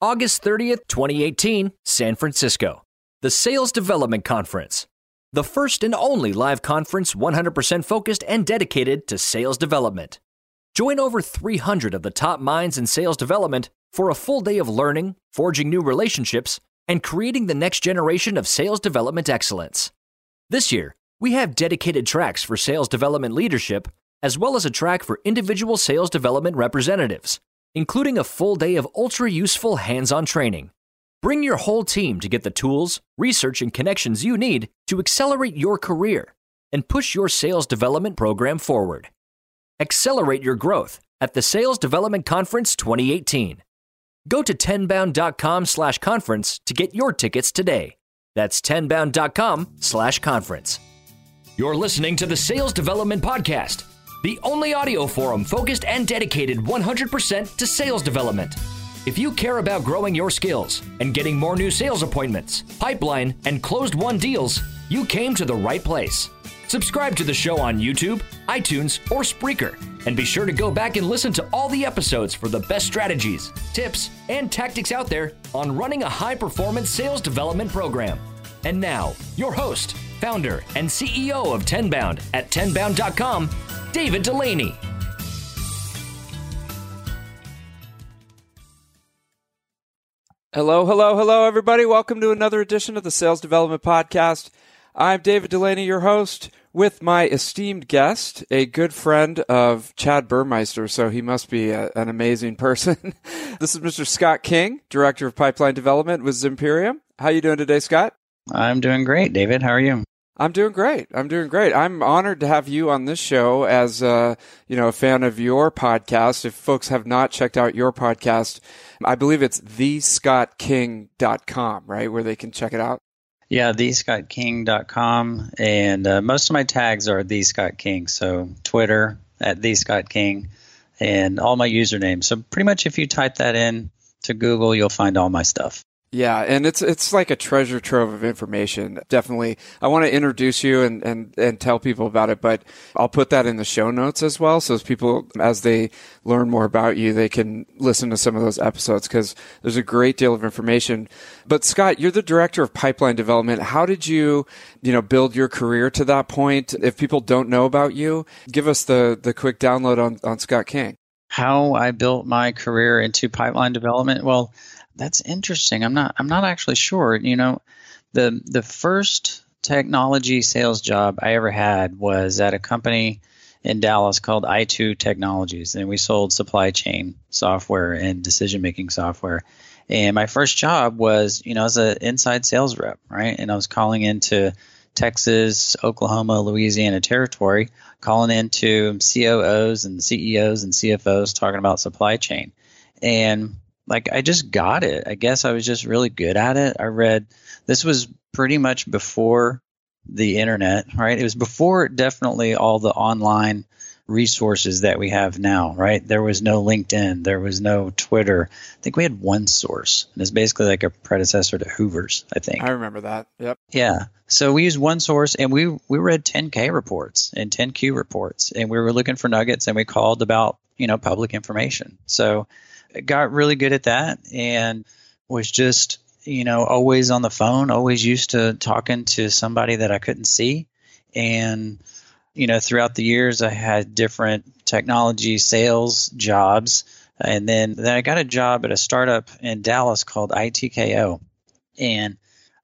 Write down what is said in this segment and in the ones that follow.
August 30th, 2018, San Francisco. The Sales Development Conference. The first and only live conference 100% focused and dedicated to sales development. Join over 300 of the top minds in sales development for a full day of learning, forging new relationships, and creating the next generation of sales development excellence. This year, we have dedicated tracks for sales development leadership, as well as a track for individual sales development representatives, including a full day of ultra useful hands on training. Bring your whole team to get the tools, research, and connections you need to accelerate your career and push your sales development program forward. Accelerate your growth at the Sales Development Conference 2018. Go to tenbound.com slash conference to get your tickets today. That's tenbound.com slash conference. You're listening to the Sales Development Podcast, the only audio forum focused and dedicated 100% to sales development. If you care about growing your skills and getting more new sales appointments, pipeline, and closed won deals, you came to the right place. Subscribe to the show on YouTube, iTunes, or Spreaker, and be sure to go back and listen to all the episodes for the best strategies, tips, and tactics out there on running a high performance sales development program. And now, your host, founder, and CEO of Tenbound at tenbound.com, David Dulany. Hello, hello, hello, everybody. Welcome to another edition of the Sales Development Podcast. I'm David Dulany, your host, with my esteemed guest, a good friend of Chad Burmeister, so he must be a, an amazing person. this is Mr. Scott King, Director of Pipeline Development with Zimperium. How are you doing today, Scott? I'm doing great, David. How are you? I'm doing great. I'm doing great. I'm honored to have you on this show as uh, you know a fan of your podcast. If folks have not checked out your podcast, I believe it's thescottking.com, right, where they can check it out. Yeah, thescottking.com, and uh, most of my tags are the Scott King. So Twitter at the Scott King, and all my usernames. So pretty much, if you type that in to Google, you'll find all my stuff. Yeah, and it's it's like a treasure trove of information. Definitely, I want to introduce you and, and and tell people about it, but I'll put that in the show notes as well, so as people as they learn more about you, they can listen to some of those episodes because there's a great deal of information. But Scott, you're the director of pipeline development. How did you, you know, build your career to that point? If people don't know about you, give us the the quick download on on Scott King. How I built my career into pipeline development? Well that's interesting. I'm not I'm not actually sure. You know, the the first technology sales job I ever had was at a company in Dallas called i2 Technologies, and we sold supply chain software and decision making software. And my first job was, you know, as an inside sales rep, right? And I was calling into Texas, Oklahoma, Louisiana territory, calling into COOs and CEOs and CFOs talking about supply chain. And like I just got it. I guess I was just really good at it. I read this was pretty much before the internet, right? It was before definitely all the online resources that we have now, right? There was no LinkedIn, there was no Twitter. I think we had OneSource, and it's basically like a predecessor to Hoover's, I think. I remember that. Yep. Yeah. So we used OneSource and we we read 10K reports and 10Q reports and we were looking for nuggets and we called about, you know, public information. So got really good at that and was just you know always on the phone always used to talking to somebody that i couldn't see. And you know throughout the years i had different technology sales jobs. And then then i got a job at a startup in dallas called itko and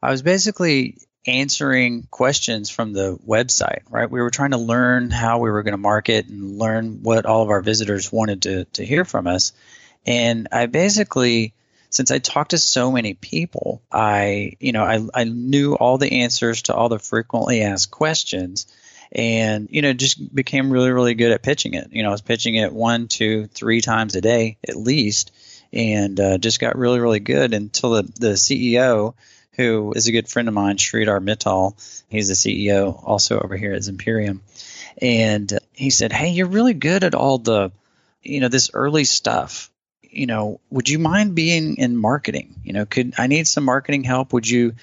i was basically answering questions from the website right? We were trying to learn how we were going to market and learn what all of our visitors wanted to, to hear from us and I basically, since I talked to so many people, I, you know, I, I knew all the answers to all the frequently asked questions and, you know, just became really, really good at pitching it. You know, I was pitching it one, two, three times a day at least and uh, just got really, really good until the, the CEO, who is a good friend of mine, Shridhar Mittal, he's the CEO also over here at Zimperium. And he said, Hey, you're really good at all the, you know, this early stuff you know, would you mind being in marketing? You know, could I need some marketing help? Would you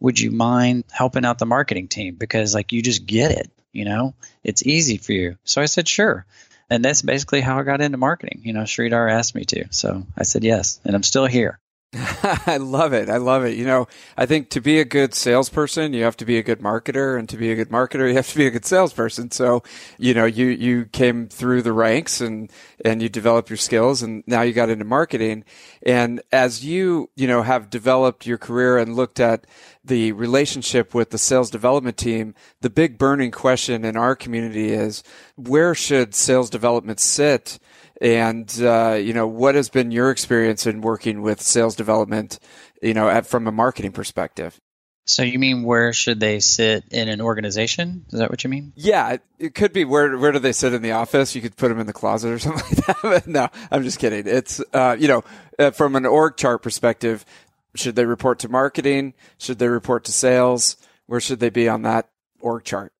would you mind helping out the marketing team because like you just get it, you know? It's easy for you. So I said sure. And that's basically how I got into marketing. You know, Shridhar asked me to. So I said yes, and I'm still here. I love it. I love it. You know, I think to be a good salesperson, you have to be a good marketer, and to be a good marketer, you have to be a good salesperson. So, you know, you you came through the ranks and and you developed your skills, and now you got into marketing. And as you you know have developed your career and looked at the relationship with the sales development team, the big burning question in our community is where should sales development sit? And, uh, you know, what has been your experience in working with sales development, you know, at, from a marketing perspective? So you mean where should they sit in an organization? Is that what you mean? Yeah, it, it could be where where do they sit in the office? You could put them in the closet or something like that. no, I'm just kidding. It's uh, you know, uh, from an org chart perspective, should they report to marketing? Should they report to sales? Where should they be on that org chart?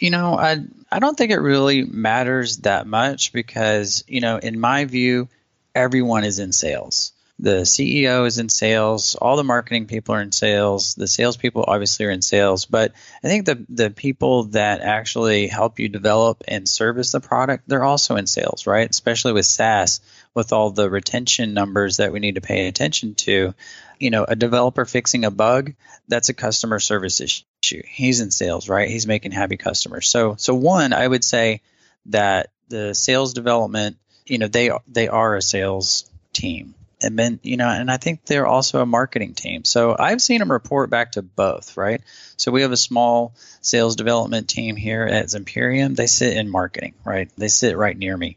You know, I I don't think it really matters that much because, you know, in my view, everyone is in sales. The CEO is in sales, all the marketing people are in sales, the salespeople obviously are in sales, but I think the the people that actually help you develop and service the product, they're also in sales, right? Especially with SaaS, with all the retention numbers that we need to pay attention to you know, a developer fixing a bug, that's a customer service issue. He's in sales, right? He's making happy customers. So, so one, I would say that the sales development, you know, they they are a sales team. And then, you know, and I think they're also a marketing team. So I've seen them report back to both, right? So we have a small sales development team here at Zimperium. They sit in marketing, right? They sit right near me.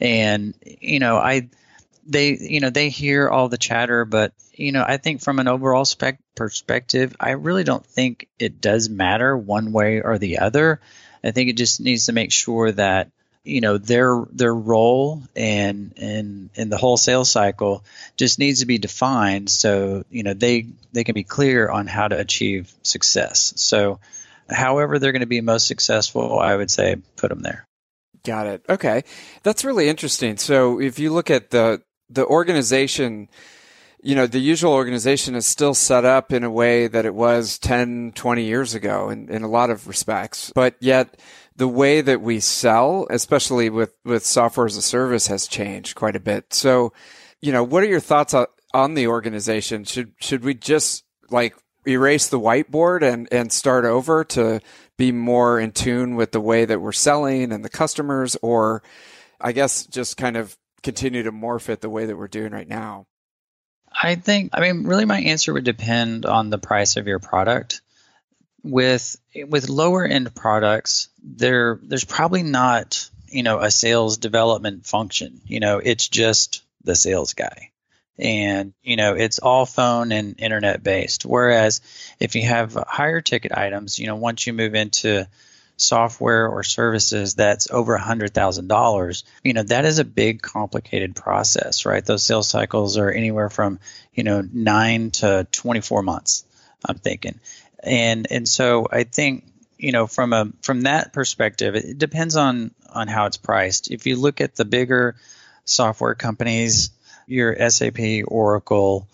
And, you know, I they you know they hear all the chatter but you know i think from an overall spec perspective i really don't think it does matter one way or the other i think it just needs to make sure that you know their their role and and in the whole sales cycle just needs to be defined so you know they they can be clear on how to achieve success so however they're going to be most successful i would say put them there Got it. Okay. That's really interesting. So if you look at the the organization, you know, the usual organization is still set up in a way that it was 10, 20 years ago in, in a lot of respects. But yet the way that we sell, especially with, with software as a service has changed quite a bit. So, you know, what are your thoughts on, on the organization? Should, should we just like erase the whiteboard and, and start over to be more in tune with the way that we're selling and the customers or I guess just kind of continue to morph it the way that we're doing right now? I think, I mean, really, my answer would depend on the price of your product. With with lower end products, there there's probably not you know a sales development function. You know, it's just the sales guy, and you know it's all phone and internet based. Whereas if you have higher ticket items, you know, once you move into software or services that's over $100,000, you know, that is a big complicated process, right? Those sales cycles are anywhere from, you know, 9 to 24 months, I'm thinking. And and so I think, you know, from a from that perspective, it depends on on how it's priced. If you look at the bigger software companies, your SAP, Oracle,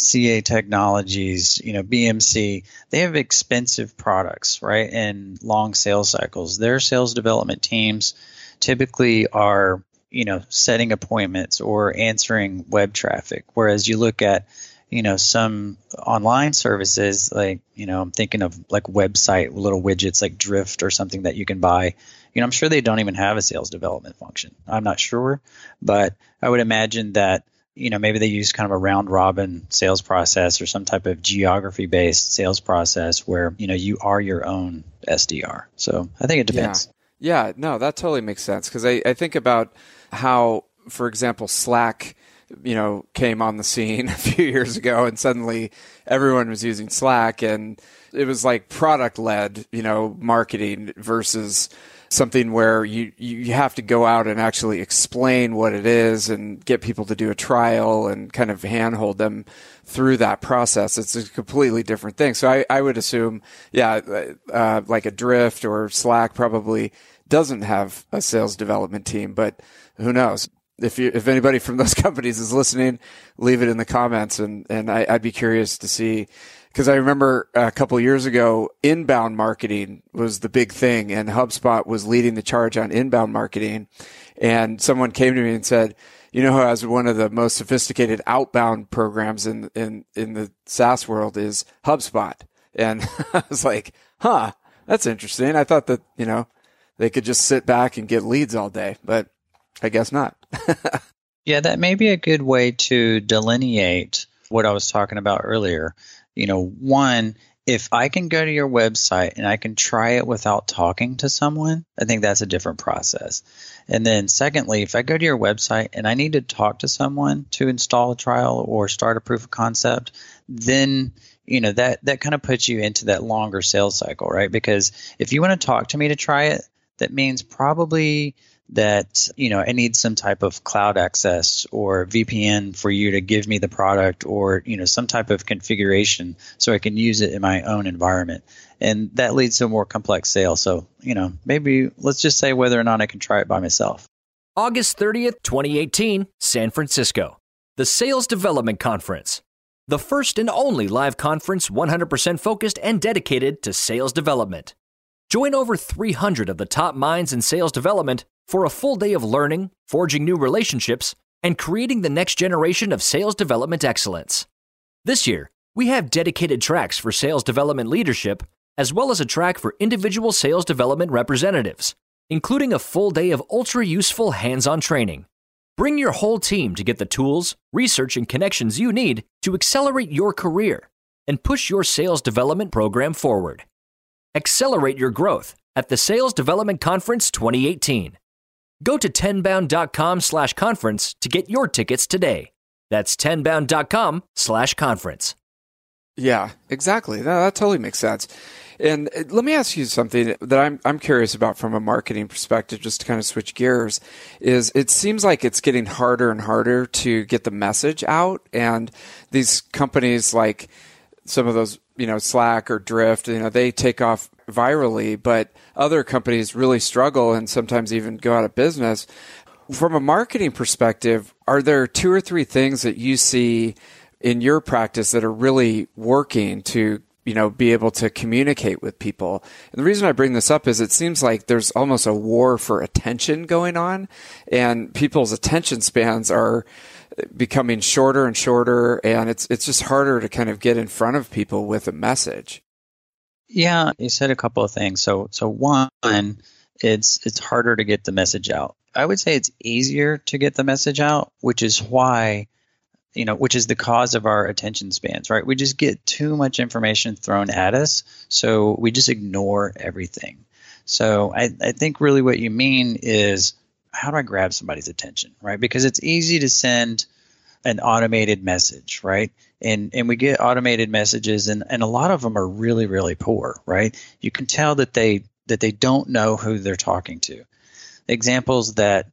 CA Technologies, you know, BMC, they have expensive products, right? And long sales cycles. Their sales development teams typically are, you know, setting appointments or answering web traffic. Whereas you look at, you know, some online services, like, you know, I'm thinking of like website little widgets like Drift or something that you can buy. You know, I'm sure they don't even have a sales development function. I'm not sure, but I would imagine that you know maybe they use kind of a round robin sales process or some type of geography based sales process where you know you are your own SDR. So I think it depends. Yeah, yeah no, that totally makes sense because I, I think about how, for example, Slack you know came on the scene a few years ago and suddenly everyone was using Slack and it was like product led you know marketing versus something where you, you have to go out and actually explain what it is and get people to do a trial and kind of handhold them through that process. It's a completely different thing. So I, I would assume, yeah, uh, like a Drift or Slack probably doesn't have a sales development team, but who knows? If you, if anybody from those companies is listening, leave it in the comments and, and I, I'd be curious to see because I remember uh, a couple years ago, inbound marketing was the big thing, and HubSpot was leading the charge on inbound marketing. And someone came to me and said, you know who has one of the most sophisticated outbound programs in in in the SaaS world is HubSpot, and I was like, huh, that's interesting. I thought that you know they could just sit back and get leads all day, but I guess not. yeah, that may be a good way to delineate what I was talking about earlier. You know, one, if I can go to your website and I can try it without talking to someone, I think that's a different process. And then, secondly, if I go to your website and I need to talk to someone to install a trial or start a proof of concept, then you know that that kind of puts you into that longer sales cycle, right? Because if you want to talk to me to try it, that means probably that you know I need some type of cloud access or VPN for you to give me the product or you know some type of configuration so I can use it in my own environment. And that leads to a more complex sale. So, you know, maybe let's just say whether or not I can try it by myself. August 30th, 2018, San Francisco. The Sales Development Conference. The first and only live conference 100% focused and dedicated to sales development. Join over 300 of the top minds in sales development for a full day of learning, forging new relationships, and creating the next generation of sales development excellence. This year, we have dedicated tracks for sales development leadership, as well as a track for individual sales development representatives, including a full day of ultra useful hands on training. Bring your whole team to get the tools, research, and connections you need to accelerate your career and push your sales development program forward. Accelerate your growth at the Sales Development Conference 2018. Go to tenbound.com slash conference to get your tickets today. That's tenbound.com slash conference. Yeah, exactly. That, that totally makes sense. And uh, let me ask you something that I'm I'm curious about from a marketing perspective, just to kind of switch gears. Is it seems like it's getting harder and harder to get the message out, and these companies like some of those, you know, Slack or Drift, you know, they take off virally, but other companies really struggle and sometimes even go out of business. From a marketing perspective, are there two or three things that you see in your practice that are really working to you know be able to communicate with people and the reason i bring this up is it seems like there's almost a war for attention going on and people's attention spans are becoming shorter and shorter and it's it's just harder to kind of get in front of people with a message yeah, you said a couple of things. So so one, it's it's harder to get the message out. I would say it's easier to get the message out, which is why you know, which is the cause of our attention spans, right? We just get too much information thrown at us, so we just ignore everything. So I, I think really what you mean is how do I grab somebody's attention, right? Because it's easy to send an automated message, right? And and we get automated messages and, and a lot of them are really, really poor, right? You can tell that they that they don't know who they're talking to. Examples that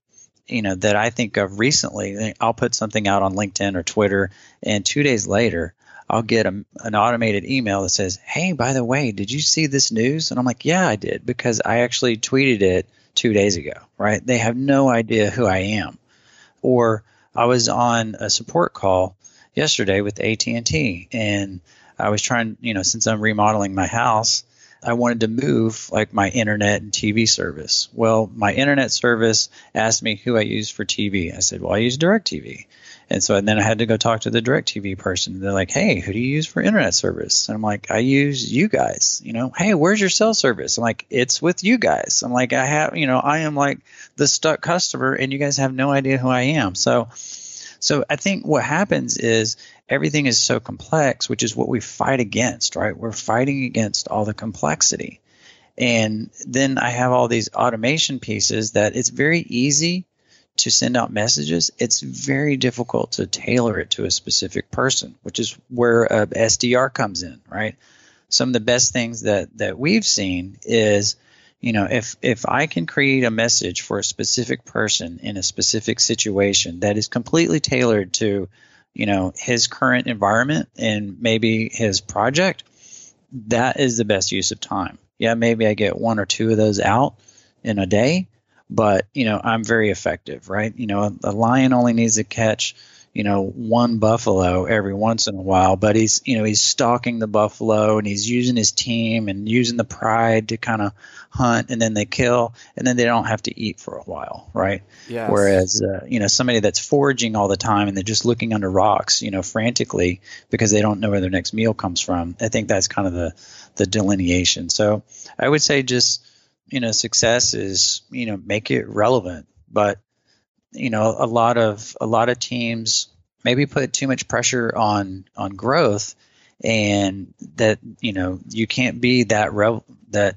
you know that I think of recently, I'll put something out on LinkedIn or Twitter, and two days later, I'll get a, an automated email that says, "Hey, by the way, did you see this news?" And I'm like, "Yeah, I did," because I actually tweeted it two days ago. Right? They have no idea who I am, or I was on a support call yesterday with AT&T and I was trying, you know, since I'm remodeling my house, I wanted to move like my internet and TV service. Well, my internet service asked me who I use for TV. I said, "Well, I use DirecTV." And so and then I had to go talk to the DirecTV person. They're like, "Hey, who do you use for internet service?" And I'm like, "I use you guys." You know, "Hey, where's your cell service?" I'm like, "It's with you guys." I'm like, "I have, you know, I am like the stuck customer, and you guys have no idea who I am." So, so I think what happens is everything is so complex, which is what we fight against, right? We're fighting against all the complexity. And then I have all these automation pieces that it's very easy to send out messages, it's very difficult to tailor it to a specific person, which is where a SDR comes in, right? Some of the best things that that we've seen is, you know, if if I can create a message for a specific person in a specific situation that is completely tailored to, you know, his current environment and maybe his project, that is the best use of time. Yeah, maybe I get one or two of those out in a day, but you know i'm very effective right you know a, a lion only needs to catch you know, one buffalo every once in a while, but he's, you know, he's stalking the buffalo and he's using his team and using the pride to kind of hunt and then they kill and then they don't have to eat for a while, right? Yes. Whereas, uh, you know, somebody that's foraging all the time and they're just looking under rocks, you know, frantically because they don't know where their next meal comes from. I think that's kind of the, the delineation. So I would say just, you know, success is, you know, make it relevant, but you know, a lot of a lot of teams maybe put too much pressure on on growth and that, you know, you can't be that rev- that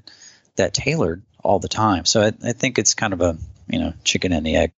that tailored all the time. So I, I think it's kind of a, you know, chicken and the egg.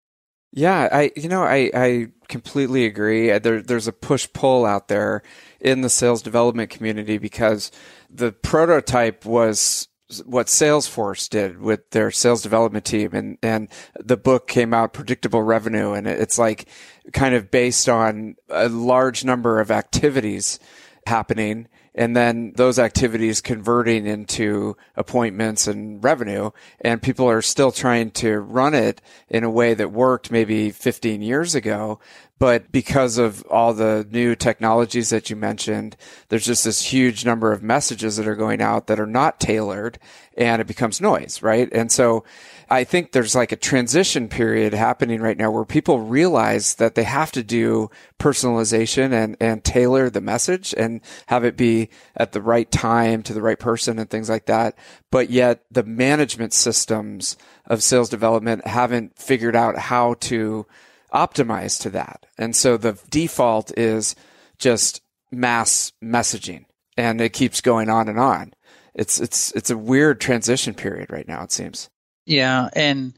Yeah, I you know I I completely agree. Uh, there there's a push pull out there in the sales development community because the prototype was what Salesforce did with their sales development team and, and the book came out predictable revenue and it's like kind of based on a large number of activities happening and then those activities converting into appointments and revenue and people are still trying to run it in a way that worked maybe 15 years ago but because of all the new technologies that you mentioned, there's just this huge number of messages that are going out that are not tailored and it becomes noise, right? And so I think there's like a transition period happening right now where people realize that they have to do personalization and, and tailor the message and have it be at the right time to the right person and things like that. But yet the management systems of sales development haven't figured out how to optimize to that. And so the default is just mass messaging and it keeps going on and on. It's it's it's a weird transition period right now it seems. Yeah, and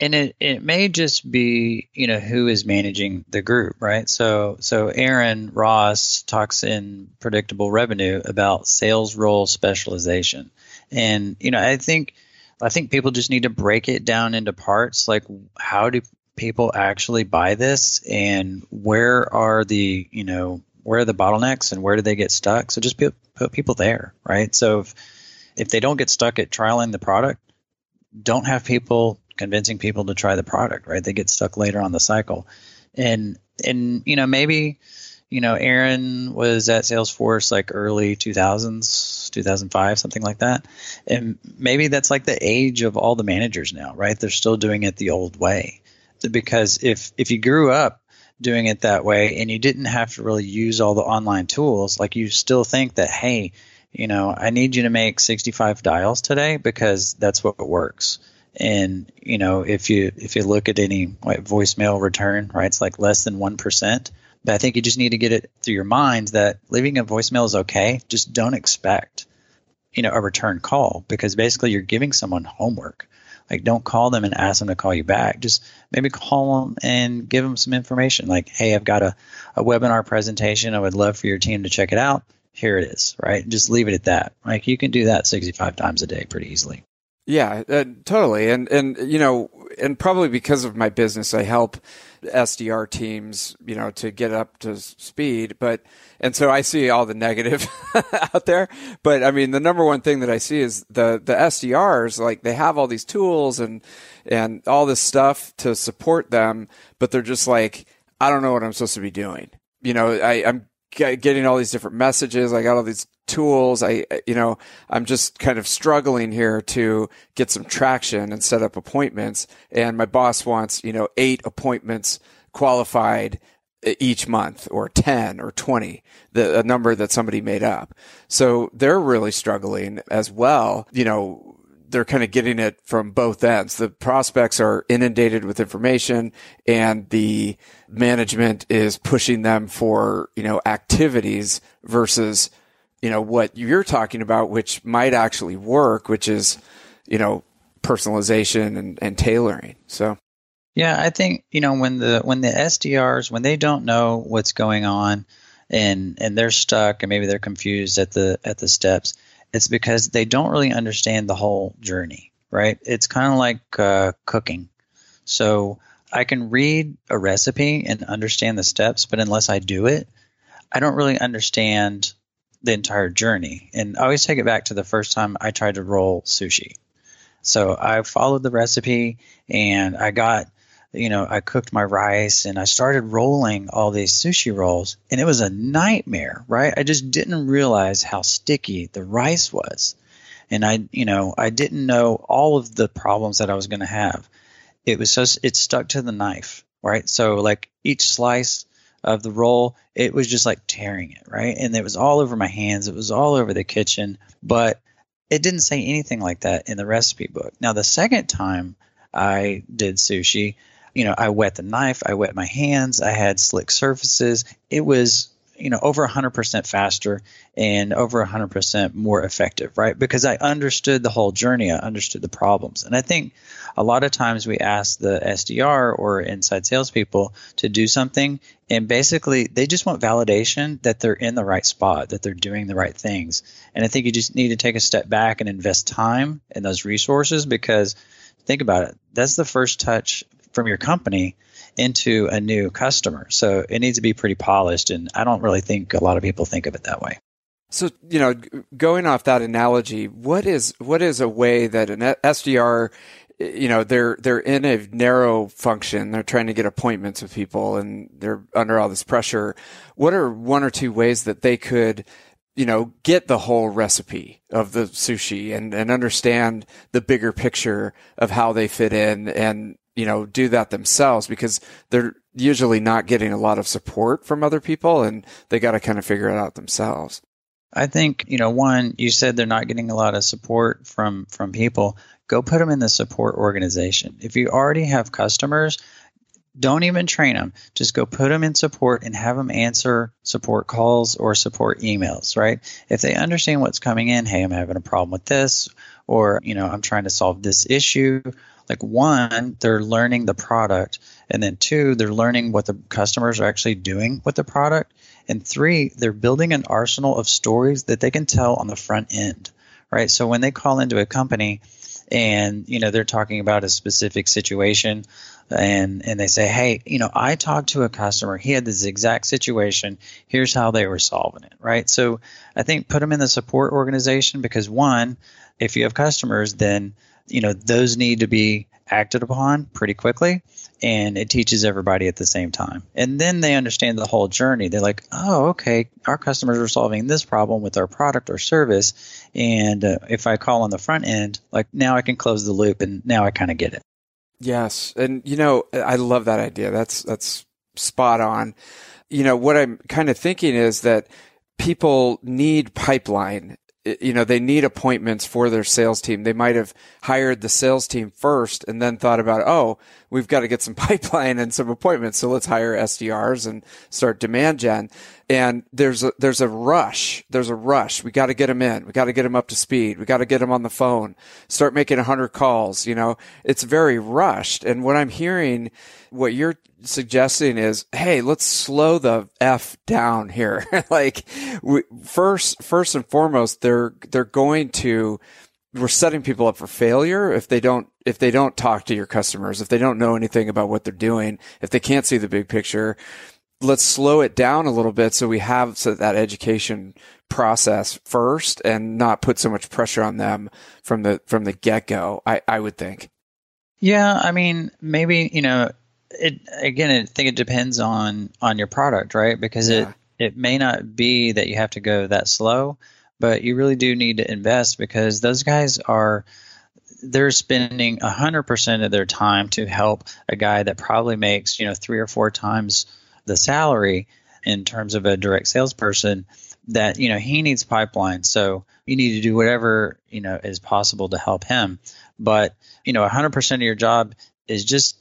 and it, it may just be you know who is managing the group right? So so aaron ross talks in predictable revenue about sales role specialization. And you know i think i think people just need to break it down into parts like how do people actually buy this and where are the you know where are the bottlenecks and where do they get stuck? So just put, put people there right? So if if they don't get stuck at trialing the product don't have people convincing people to try the product right? They get stuck later on the cycle. And and you know maybe you know aaron was at salesforce like early 2000s 2005 something like that. And maybe that's like the age of all the managers now right? They're still doing it the old way. Because if if you grew up doing it that way and you didn't have to really use all the online tools, like you still think that hey, you know, I need you to make 65 dials today because that's what works. And you know, if you if you look at any like, voicemail return, right, it's like less than one percent. But I think you just need to get it through your mind that leaving a voicemail is okay. Just don't expect, you know, a return call because basically you're giving someone homework. Like, don't call them and ask them to call you back. Just maybe call them and give them some information. Like, hey, I've got a, a webinar presentation. I would love for your team to check it out. Here it is, right? Just leave it at that. Like, you can do that 65 times a day pretty easily. Yeah, uh, totally. And, and, you know, and probably because of my business, I help SDR teams, you know, to get up to speed. But, and so I see all the negative out there. But I mean, the number one thing that I see is the, the SDRs, like they have all these tools and, and all this stuff to support them, but they're just like, I don't know what I'm supposed to be doing. You know, I, I'm getting all these different messages. I got all these tools. I, you know, I'm just kind of struggling here to get some traction and set up appointments. And my boss wants, you know, eight appointments qualified each month or 10 or 20, the a number that somebody made up. So they're really struggling as well. You know, they're kind of getting it from both ends. The prospects are inundated with information and the management is pushing them for, you know, activities versus, you know, what you're talking about, which might actually work, which is, you know, personalization and, and tailoring. So. Yeah, I think, you know, when the, when the SDRs, when they don't know what's going on and, and they're stuck and maybe they're confused at the, at the steps, it's because they don't really understand the whole journey, right? It's kind of like uh, cooking. So I can read a recipe and understand the steps, but unless I do it, I don't really understand the entire journey. And I always take it back to the first time I tried to roll sushi. So I followed the recipe and I got you know, I cooked my rice and I started rolling all these sushi rolls and it was a nightmare, right? I just didn't realize how sticky the rice was. And I, you know, I didn't know all of the problems that I was going to have. It was just, it stuck to the knife, right? So like each slice of the roll, it was just like tearing it, right? And it was all over my hands. It was all over the kitchen, but it didn't say anything like that in the recipe book. Now, the second time I did sushi, you know, I wet the knife, I wet my hands, I had slick surfaces. It was, you know, over 100% faster and over 100% more effective, right? Because I understood the whole journey, I understood the problems. And I think a lot of times we ask the SDR or inside salespeople to do something, and basically they just want validation that they're in the right spot, that they're doing the right things. And I think you just need to take a step back and invest time in those resources because think about it, that's the first touch from your company into a new customer. So it needs to be pretty polished. And I don't really think a lot of people think of it that way. So you know, going off that analogy, what is what is a way that an SDR, you know, they're they're in a narrow function, they're trying to get appointments with people, and they're under all this pressure. What are one or two ways that they could you know, get the whole recipe of the sushi and, and understand the bigger picture of how they fit in and you know, do that themselves because they're usually not getting a lot of support from other people and they got to kind of figure it out themselves. I think, you know, one, you said they're not getting a lot of support from from people. Go put them in the support organization. If you already have customers, don't even train them. Just go put them in support and have them answer support calls or support emails, right? If they understand what's coming in, hey, I'm having a problem with this, or, you know, I'm trying to solve this issue, like one, they're learning the product, and then two, they're learning what the customers are actually doing with the product, and three, they're building an arsenal of stories that they can tell on the front end, right? So when they call into a company and you know they're talking about a specific situation and and they say hey you know i talked to a customer. He had this exact situation. Here's how they were solving it right? So i think put them in the support organization because one if you have customers then you know, those need to be acted upon pretty quickly and it teaches everybody at the same time. And then they understand the whole journey. They're like, oh, okay, our customers are solving this problem with our product or service. And uh, if I call on the front end, like now I can close the loop and now I kind of get it. Yes. And, you know, I love that idea. That's, that's spot on. You know, what I'm kind of thinking is that people need pipeline you know, they need appointments for their sales team. They might have hired the sales team first and then thought about, oh, we've got to get some pipeline and some appointments. So let's hire SDRs and start demand gen. And there's a, there's a rush. There's a rush. We got to get them in. We got to get them up to speed. We got to get them on the phone. Start making a hundred calls. You know, it's very rushed. And what I'm hearing, what you're suggesting is, hey, let's slow the f down here. like, we, first, first and foremost, they're they're going to we're setting people up for failure if they don't if they don't talk to your customers, if they don't know anything about what they're doing, if they can't see the big picture. Let's slow it down a little bit so we have so that education process first and not put so much pressure on them from the from the get go. I, I would think. Yeah, I mean, maybe you know, it again. I think it depends on on your product, right? Because yeah. it it may not be that you have to go that slow, but you really do need to invest because those guys are they're spending 100% of their time to help a guy that probably makes you know three or four times the salary in terms of a direct salesperson that you know he needs pipeline so you need to do whatever you know is possible to help him but you know 100% of your job is just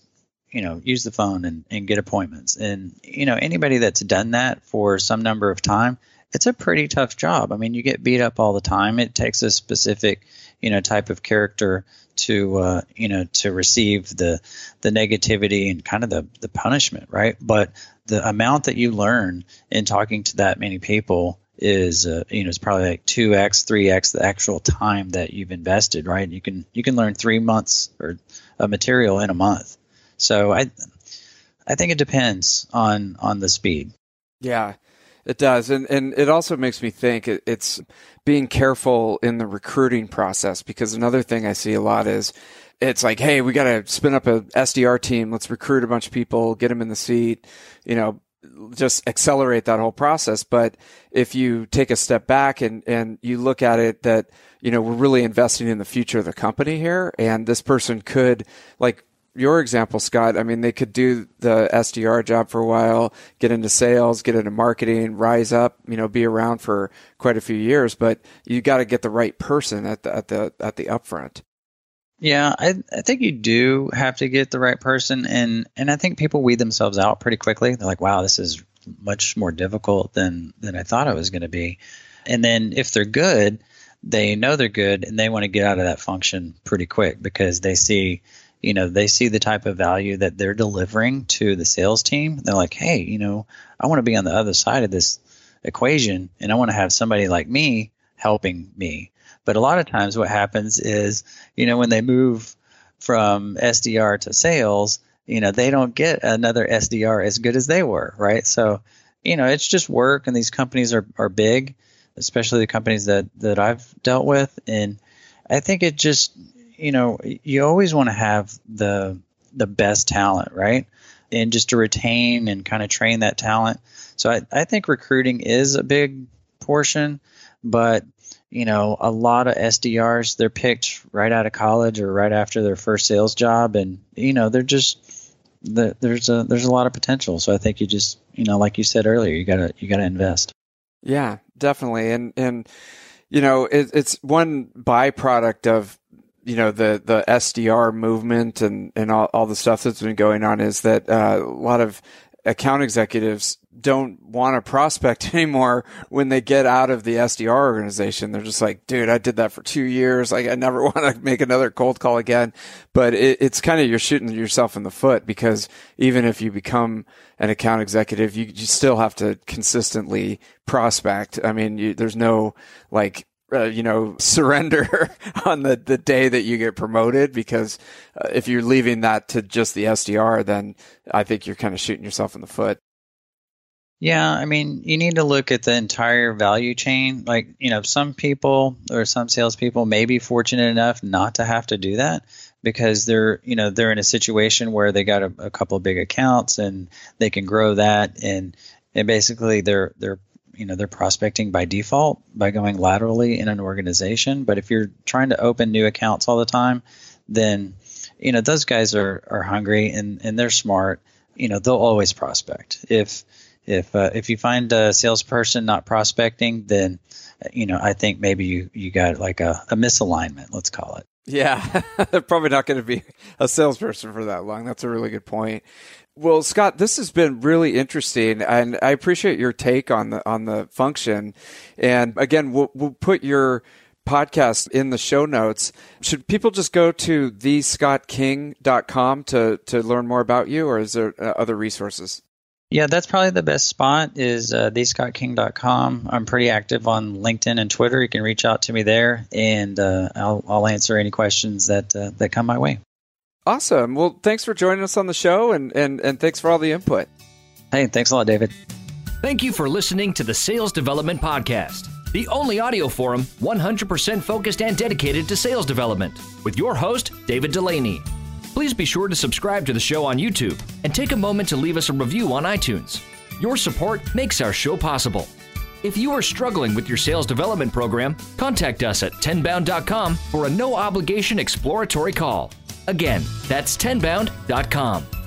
you know use the phone and, and get appointments and you know anybody that's done that for some number of time it's a pretty tough job. I mean, you get beat up all the time. It takes a specific, you know, type of character to, uh, you know, to receive the the negativity and kind of the the punishment, right? But the amount that you learn in talking to that many people is, uh, you know, it's probably like two x, three x the actual time that you've invested, right? You can you can learn three months or a material in a month. So I, I think it depends on on the speed. Yeah, It does, and and it also makes me think it, it's being careful in the recruiting process because another thing I see a lot is it's like, hey, we got to spin up a SDR team. Let's recruit a bunch of people, get them in the seat, you know, just accelerate that whole process. But if you take a step back and, and you look at it that, you know, we're really investing in the future of the company here. And this person could like your example, Scott, I mean, they could do the SDR job for a while, get into sales, get into marketing, rise up, you know, be around for quite a few years, but you got to get the right person at the, at the, at the upfront. Yeah, I, I think you do have to get the right person, and and I think people weed themselves out pretty quickly. They're like, "Wow, this is much more difficult than than I thought it was going to be." And then if they're good, they know they're good, and they want to get out of that function pretty quick because they see you know they see the type of value that they're delivering to the sales team they're like hey you know i want to be on the other side of this equation and i want to have somebody like me helping me but a lot of times what happens is you know when they move from sdr to sales you know they don't get another sdr as good as they were right so you know it's just work and these companies are, are big especially the companies that that i've dealt with and i think it just you know, you always want to have the the best talent, right? And just to retain and kind of train that talent. So I, I think recruiting is a big portion, but you know, a lot of SDRs they're picked right out of college or right after their first sales job, and you know they're just there's a there's a lot of potential. So I think you just you know, like you said earlier, you gotta you gotta invest. Yeah, definitely, and and you know it, it's one byproduct of you know the the SDR movement and and all, all the stuff that's been going on is that uh, a lot of account executives don't want to prospect anymore when they get out of the SDR organization. They're just like, dude, I did that for two years. Like, I never want to make another cold call again. But it, it's kind of, you're shooting yourself in the foot because even if you become an account executive, you, you still have to consistently prospect. I mean, you, there's no like uh, you know, surrender on the, the day that you get promoted because uh, if you're leaving that to just the SDR, then I think you're kind of shooting yourself in the foot. Yeah, I mean, you need to look at the entire value chain. Like, you know, some people or some salespeople may be fortunate enough not to have to do that because they're, you know, they're in a situation where they got a, a couple of big accounts and they can grow that and and basically they're they're you know they're prospecting by default by going laterally in an organization. But if you're trying to open new accounts all the time then you know those guys are are hungry and and they're smart. You know they'll always prospect. If if uh, if you find a salesperson not prospecting then you know i think maybe you you got like a, a misalignment let's call it yeah they're probably not going to be a salesperson for that long that's a really good point well, Scott, this has been really interesting, and I appreciate your take on the on the function. And again, we'll, we'll put your podcast in the show notes. Should people just go to thescottking.com to to learn more about you, or is there uh, other resources? Yeah, that's probably the best spot is uh, thescottking.com. I'm pretty active on LinkedIn and Twitter. You can reach out to me there, and uh, I'll, I'll answer any questions that uh, that come my way. Awesome. Well, thanks for joining us on the show and, and, and thanks for all the input. Hey, thanks a lot, David. Thank you for listening to the Sales Development Podcast, the only audio forum 100% focused and dedicated to sales development, with your host, David Dulany. Please be sure to subscribe to the show on YouTube and take a moment to leave us a review on iTunes. Your support makes our show possible. If you are struggling with your sales development program, contact us at tenbound.com for a no obligation exploratory call. Again, that's tenbound.com.